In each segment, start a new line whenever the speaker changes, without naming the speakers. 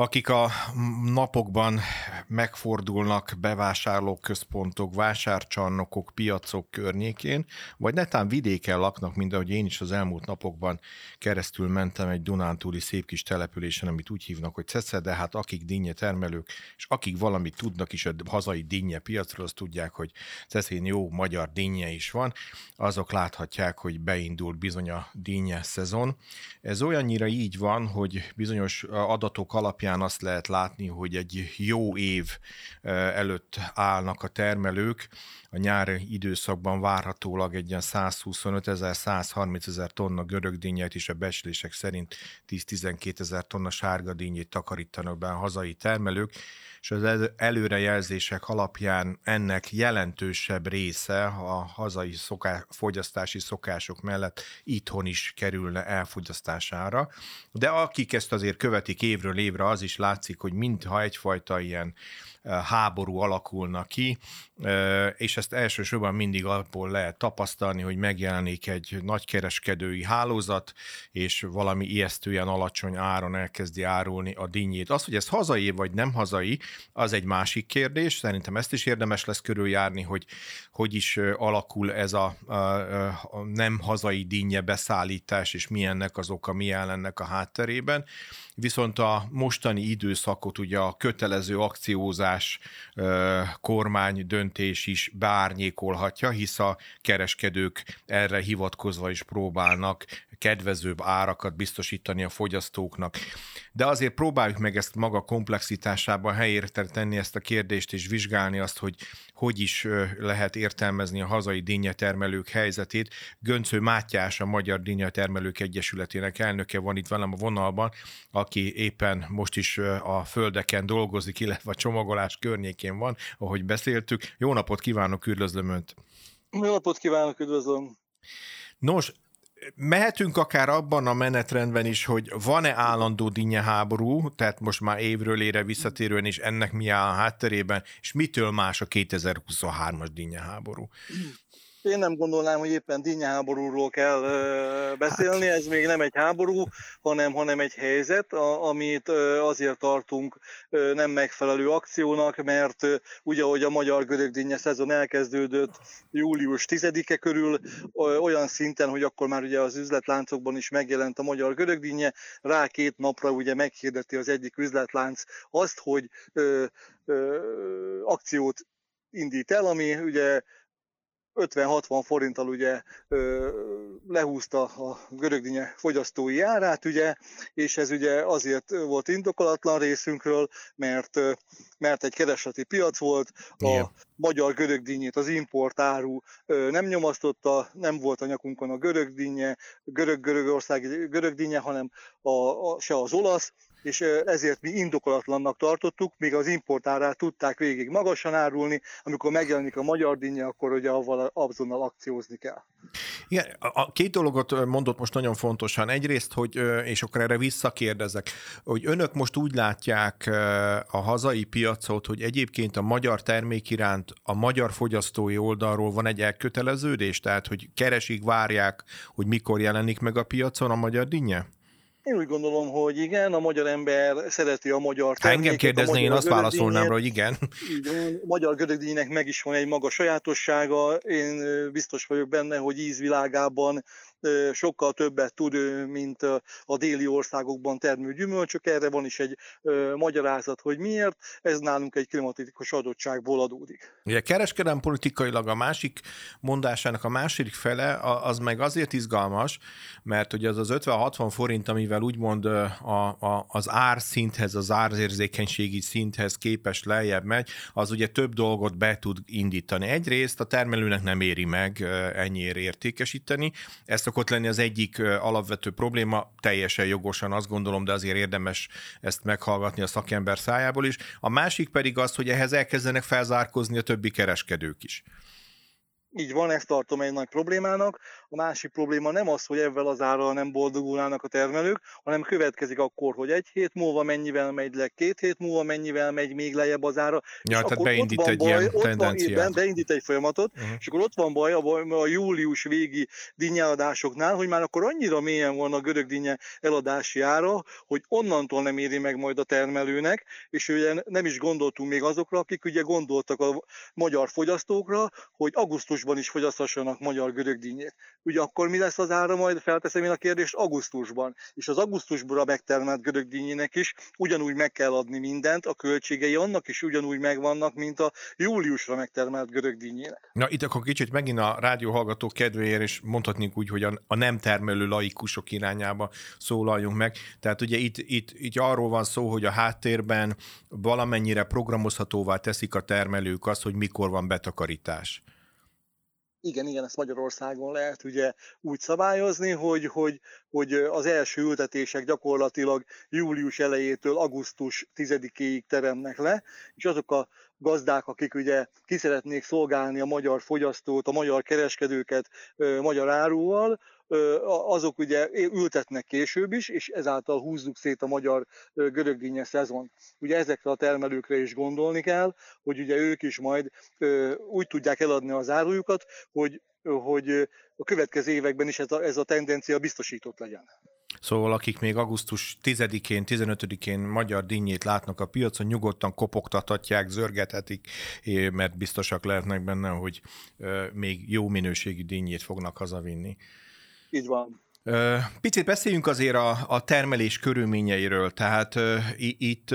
akik a napokban megfordulnak bevásárlóközpontok, vásárcsarnokok, piacok környékén, vagy netán vidéken laknak, mint ahogy én is az elmúlt napokban keresztül mentem egy Dunántúli szép kis településen, amit úgy hívnak, hogy Cece, de hát akik dinnye termelők, és akik valamit tudnak is a hazai dinnye piacról, azt tudják, hogy Cecén jó magyar dinnye is van, azok láthatják, hogy beindult bizony a dinnye szezon. Ez olyannyira így van, hogy bizonyos adatok alapján azt lehet látni, hogy egy jó év előtt állnak a termelők. A nyári időszakban várhatólag egy ilyen 125 ezer, 130 ezer tonna görögdínyet és a becslések szerint 10-12 ezer tonna sárgadínyét takarítanak be a hazai termelők és az előrejelzések alapján ennek jelentősebb része a hazai szoká, fogyasztási szokások mellett itthon is kerülne elfogyasztására. De akik ezt azért követik évről évre, az is látszik, hogy mintha egyfajta ilyen háború alakulna ki, és ezt elsősorban mindig abból lehet tapasztalni, hogy megjelenik egy nagykereskedői hálózat, és valami ijesztően alacsony áron elkezdi árulni a dinnyét. Az, hogy ez hazai vagy nem hazai, az egy másik kérdés. Szerintem ezt is érdemes lesz körüljárni, hogy hogy is alakul ez a, a, a nem hazai dinnye beszállítás, és mi ennek az oka, mi ennek a hátterében. Viszont a mostani időszakot ugye a kötelező akciózás kormány döntés is beárnyékolhatja, hisz a kereskedők erre hivatkozva is próbálnak kedvezőbb árakat biztosítani a fogyasztóknak. De azért próbáljuk meg ezt maga komplexitásában helyére tenni ezt a kérdést, és vizsgálni azt, hogy hogy is lehet értelmezni a hazai dinnyetermelők helyzetét. Göncő Mátyás, a Magyar Dinnyetermelők Egyesületének elnöke van itt velem a vonalban, aki éppen most is a földeken dolgozik, illetve a csomagolás környékén van, ahogy beszéltük. Jó napot kívánok, üdvözlöm Önt!
Jó napot kívánok, üdvözlöm!
Nos, mehetünk akár abban a menetrendben is, hogy van-e állandó dinnye háború, tehát most már évről ére visszatérően is ennek mi áll a hátterében, és mitől más a 2023-as dinnye háború?
Én nem gondolnám, hogy éppen dinnyeháborúról kell beszélni, hát. ez még nem egy háború, hanem, hanem egy helyzet, a, amit azért tartunk nem megfelelő akciónak, mert ugye, ahogy a magyar görögdinnye szezon elkezdődött július 10-e körül, olyan szinten, hogy akkor már ugye az üzletláncokban is megjelent a magyar görögdinnye, rá két napra ugye meghirdeti az egyik üzletlánc azt, hogy ö, ö, akciót indít el, ami ugye 50-60 forinttal ugye lehúzta a görögdinye fogyasztói árát, ugye, és ez ugye azért volt indokolatlan részünkről, mert, mert egy keresleti piac volt, a. magyar görögdínyét, az import áru nem nyomasztotta, nem volt a nyakunkon a görögdínye, görög-görögországi görögdínye, hanem a, a, se az olasz, és ezért mi indokolatlannak tartottuk, még az importárát tudták végig magasan árulni, amikor megjelenik a magyar dinnye, akkor ugye avval azonnal akciózni kell.
Igen, a két dologot mondott most nagyon fontosan. Egyrészt, hogy, és akkor erre visszakérdezek, hogy önök most úgy látják a hazai piacot, hogy egyébként a magyar termék iránt a magyar fogyasztói oldalról van egy elköteleződés, tehát hogy keresik, várják, hogy mikor jelenik meg a piacon a magyar dinnye?
Én úgy gondolom, hogy igen, a magyar ember szereti a magyar
terméket. engem kérdezni, én azt válaszolnám rá, hogy igen.
Igen, a magyar görögdíjnek meg is van egy maga sajátossága. Én biztos vagyok benne, hogy ízvilágában sokkal többet tud, mint a déli országokban termő gyümölcsök. Erre van is egy magyarázat, hogy miért. Ez nálunk egy klimatikus adottságból adódik.
Ugye kereskedelem politikailag a másik mondásának a második fele az meg azért izgalmas, mert ugye az az 50-60 forint, amivel úgymond a, a, az árszinthez, az árérzékenységi szinthez képes lejjebb megy, az ugye több dolgot be tud indítani. Egyrészt a termelőnek nem éri meg ennyire értékesíteni, ezt szokott lenni az egyik alapvető probléma, teljesen jogosan azt gondolom, de azért érdemes ezt meghallgatni a szakember szájából is. A másik pedig az, hogy ehhez elkezdenek felzárkozni a többi kereskedők is.
Így van, ezt tartom egy nagy problémának. a másik probléma nem az, hogy ebben az árral nem boldogulnának a termelők, hanem következik akkor, hogy egy hét múlva mennyivel megy le, két hét múlva mennyivel megy még lejjebb az ára.
Ja, és tehát beindít egy baj, ilyen tendenciát.
Van, beindít egy folyamatot, uh-huh. és akkor ott van baj a, baj a július végi dinnyadásoknál, hogy már akkor annyira mélyen van a görög dinnye eladási ára, hogy onnantól nem éri meg majd a termelőnek, és ugye nem is gondoltunk még azokra, akik ugye gondoltak a magyar fogyasztókra, hogy augusztusban is fogyaszthassanak magyar görög dinnyét. Ugye akkor mi lesz az ára, majd felteszem én a kérdést augusztusban. És az augusztusban megtermelt görög dinnyének is ugyanúgy meg kell adni mindent, a költségei annak is ugyanúgy megvannak, mint a júliusra megtermelt görög dinnyének.
Na itt akkor kicsit megint a rádióhallgatók kedvéért, és mondhatnénk úgy, hogy a nem termelő laikusok irányába szólaljunk meg. Tehát ugye itt, itt, itt arról van szó, hogy a háttérben valamennyire programozhatóvá teszik a termelők azt, hogy mikor van betakarítás.
Igen, igen, ezt Magyarországon lehet ugye úgy szabályozni, hogy, hogy, hogy az első ültetések gyakorlatilag július elejétől augusztus 10-ig teremnek le, és azok a gazdák, akik ugye ki szeretnék szolgálni a magyar fogyasztót, a magyar kereskedőket magyar áruval, azok ugye ültetnek később is, és ezáltal húzzuk szét a magyar görögdínye szezon. Ugye ezekre a termelőkre is gondolni kell, hogy ugye ők is majd úgy tudják eladni az árujukat, hogy, hogy a következő években is ez a, ez a tendencia biztosított legyen.
Szóval akik még augusztus 10-én, 15-én magyar dinnyét látnak a piacon, nyugodtan kopogtathatják, zörgethetik, mert biztosak lehetnek benne, hogy még jó minőségi dinnyét fognak hazavinni.
Így van.
Picit beszéljünk azért a, a termelés körülményeiről, tehát itt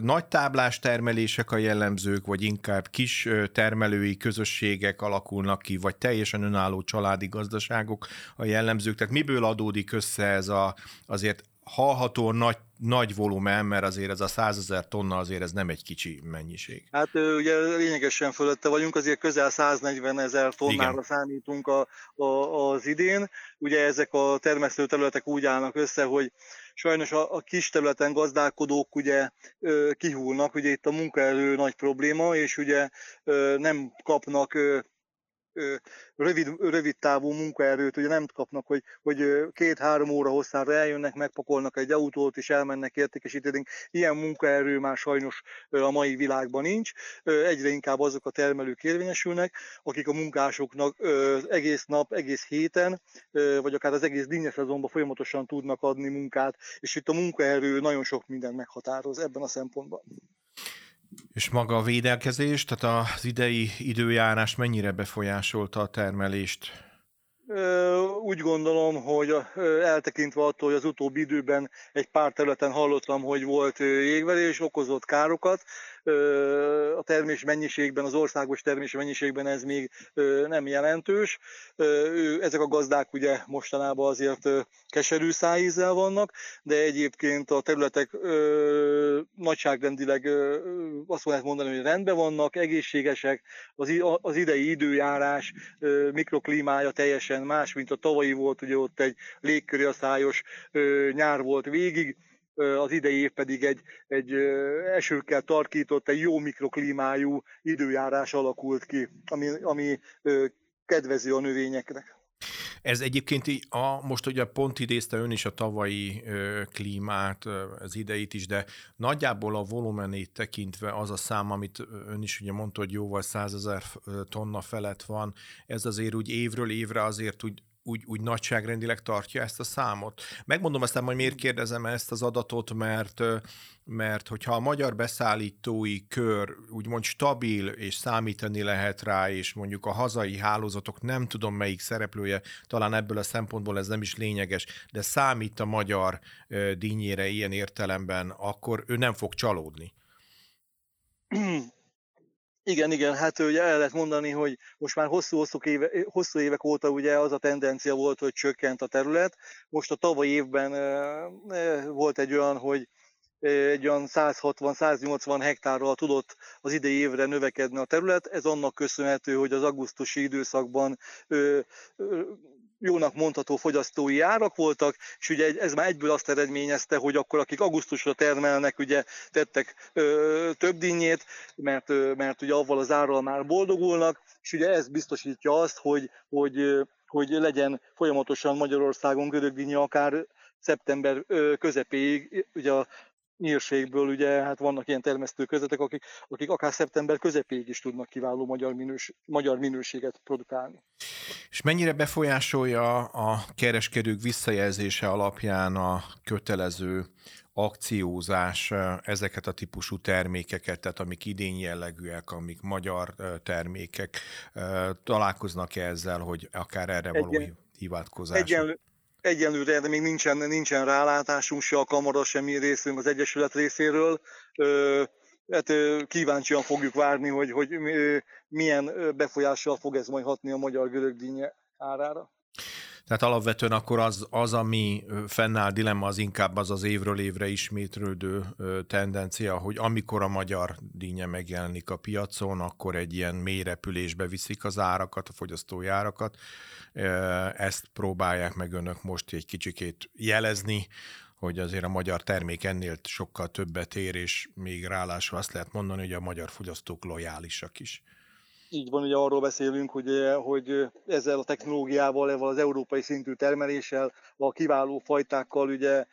nagy táblás termelések a jellemzők, vagy inkább kis termelői közösségek alakulnak ki, vagy teljesen önálló családi gazdaságok a jellemzők, tehát miből adódik össze ez a azért hallható nagy, nagy volumen, mert azért ez a százezer tonna azért ez nem egy kicsi mennyiség.
Hát ugye lényegesen fölötte vagyunk, azért közel 140 ezer tonnára Igen. számítunk a, a, az idén. Ugye ezek a termesztő területek úgy állnak össze, hogy sajnos a, a kis területen gazdálkodók ugye kihúlnak, ugye itt a munkaerő nagy probléma, és ugye nem kapnak rövid, rövid távú munkaerőt ugye nem kapnak, hogy, hogy két-három óra hosszára eljönnek, megpakolnak egy autót és elmennek értékesíteni. Ilyen munkaerő már sajnos a mai világban nincs. Egyre inkább azok a termelők érvényesülnek, akik a munkásoknak egész nap, egész héten, vagy akár az egész dinnyeszezonban folyamatosan tudnak adni munkát, és itt a munkaerő nagyon sok mindent meghatároz ebben a szempontban.
És maga a védelkezés, tehát az idei időjárás mennyire befolyásolta a termelést?
Úgy gondolom, hogy eltekintve attól, hogy az utóbbi időben egy pár területen hallottam, hogy volt jégverés, okozott károkat, a termés mennyiségben, az országos termés mennyiségben ez még nem jelentős. Ezek a gazdák ugye mostanában azért keserű szájízzel vannak, de egyébként a területek nagyságrendileg azt lehet mondani, hogy rendben vannak, egészségesek, az idei időjárás mikroklímája teljesen más, mint a tavalyi volt, ugye ott egy légkörjaszályos nyár volt végig, az idei év pedig egy, egy esőkkel tarkított, egy jó mikroklímájú időjárás alakult ki, ami, ami kedvező a növényeknek.
Ez egyébként így, a, most ugye pont idézte ön is a tavalyi ö, klímát, az ideit is, de nagyjából a volumenét tekintve az a szám, amit ön is ugye mondta, hogy jóval százezer tonna felett van, ez azért úgy évről évre azért úgy úgy, úgy nagyságrendileg tartja ezt a számot. Megmondom aztán majd miért kérdezem ezt az adatot, mert mert hogyha a magyar beszállítói kör úgymond stabil és számítani lehet rá, és mondjuk a hazai hálózatok nem tudom melyik szereplője, talán ebből a szempontból ez nem is lényeges, de számít a magyar dínyére ilyen értelemben, akkor ő nem fog csalódni.
Igen, igen, hát ugye el lehet mondani, hogy most már hosszú, hosszú, éve, hosszú évek óta ugye az a tendencia volt, hogy csökkent a terület. Most a tavaly évben e, volt egy olyan, hogy egy olyan 160-180 hektárral tudott az idei évre növekedni a terület. Ez annak köszönhető, hogy az augusztusi időszakban ö, ö, jónak mondható fogyasztói árak voltak, és ugye ez már egyből azt eredményezte, hogy akkor akik augusztusra termelnek, ugye tettek ö, több dinnyét, mert, ö, mert ugye avval az árral már boldogulnak, és ugye ez biztosítja azt, hogy, hogy hogy legyen folyamatosan Magyarországon görögdínya akár szeptember közepéig, ugye a nyírségből ugye hát vannak ilyen termesztő közöttek, akik, akik akár szeptember közepéig is tudnak kiváló magyar, minős, magyar minőséget produkálni.
És mennyire befolyásolja a kereskedők visszajelzése alapján a kötelező akciózás ezeket a típusú termékeket, tehát amik idén jellegűek, amik magyar termékek, találkoznak-e ezzel, hogy akár erre való Egyen, hivatkozás?
Egyen, Egyelőre erre még nincsen, nincsen rálátásunk, se a kamara, semmi részünk az Egyesület részéről. Hát kíváncsian fogjuk várni, hogy, hogy milyen befolyással fog ez majd hatni a magyar görög árára.
Tehát alapvetően akkor az, az, ami fennáll dilemma, az inkább az az évről évre ismétlődő tendencia, hogy amikor a magyar dinnye megjelenik a piacon, akkor egy ilyen mély repülésbe viszik az árakat, a fogyasztói árakat. Ezt próbálják meg önök most egy kicsikét jelezni, hogy azért a magyar termék ennél sokkal többet ér, és még ráadásul azt lehet mondani, hogy a magyar fogyasztók lojálisak is.
Így van, ugye arról beszélünk, hogy, hogy ezzel a technológiával, ezzel az európai szintű termeléssel, a kiváló fajtákkal ugye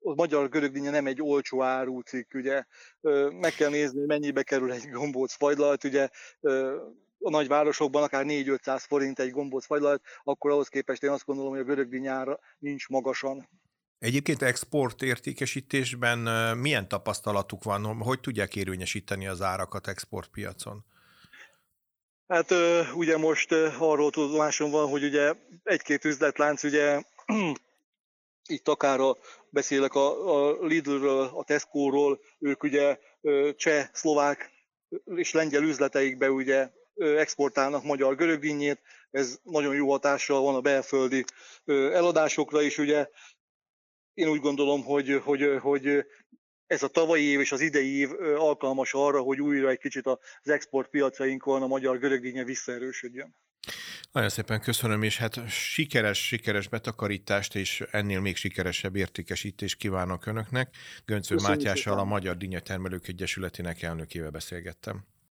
a magyar görögdínye nem egy olcsó árucikk, ugye meg kell nézni, mennyibe kerül egy gombóc fagylalt, ugye a nagyvárosokban akár 4-500 forint egy gombóc fagylalt, akkor ahhoz képest én azt gondolom, hogy a görögdínyára nincs magasan.
Egyébként export értékesítésben milyen tapasztalatuk van? Hogy tudják érvényesíteni az árakat exportpiacon?
Hát ugye most arról tudomásom van, hogy ugye egy-két üzletlánc ugye itt akár a, beszélek a, a Lidlről, a Tesco-ról, ők ugye cseh, szlovák és lengyel üzleteikbe ugye exportálnak magyar görögdínyét, ez nagyon jó hatással van a belföldi eladásokra is, ugye én úgy gondolom, hogy, hogy, hogy ez a tavalyi év és az idei év alkalmas arra, hogy újra egy kicsit az exportpiacainkon a magyar görögdínye visszaerősödjön.
Nagyon szépen köszönöm, és hát sikeres, sikeres betakarítást és ennél még sikeresebb értékesítést kívánok Önöknek. Göncő Mátyással, a Magyar Dinnyetermelők Egyesületének elnökével beszélgettem.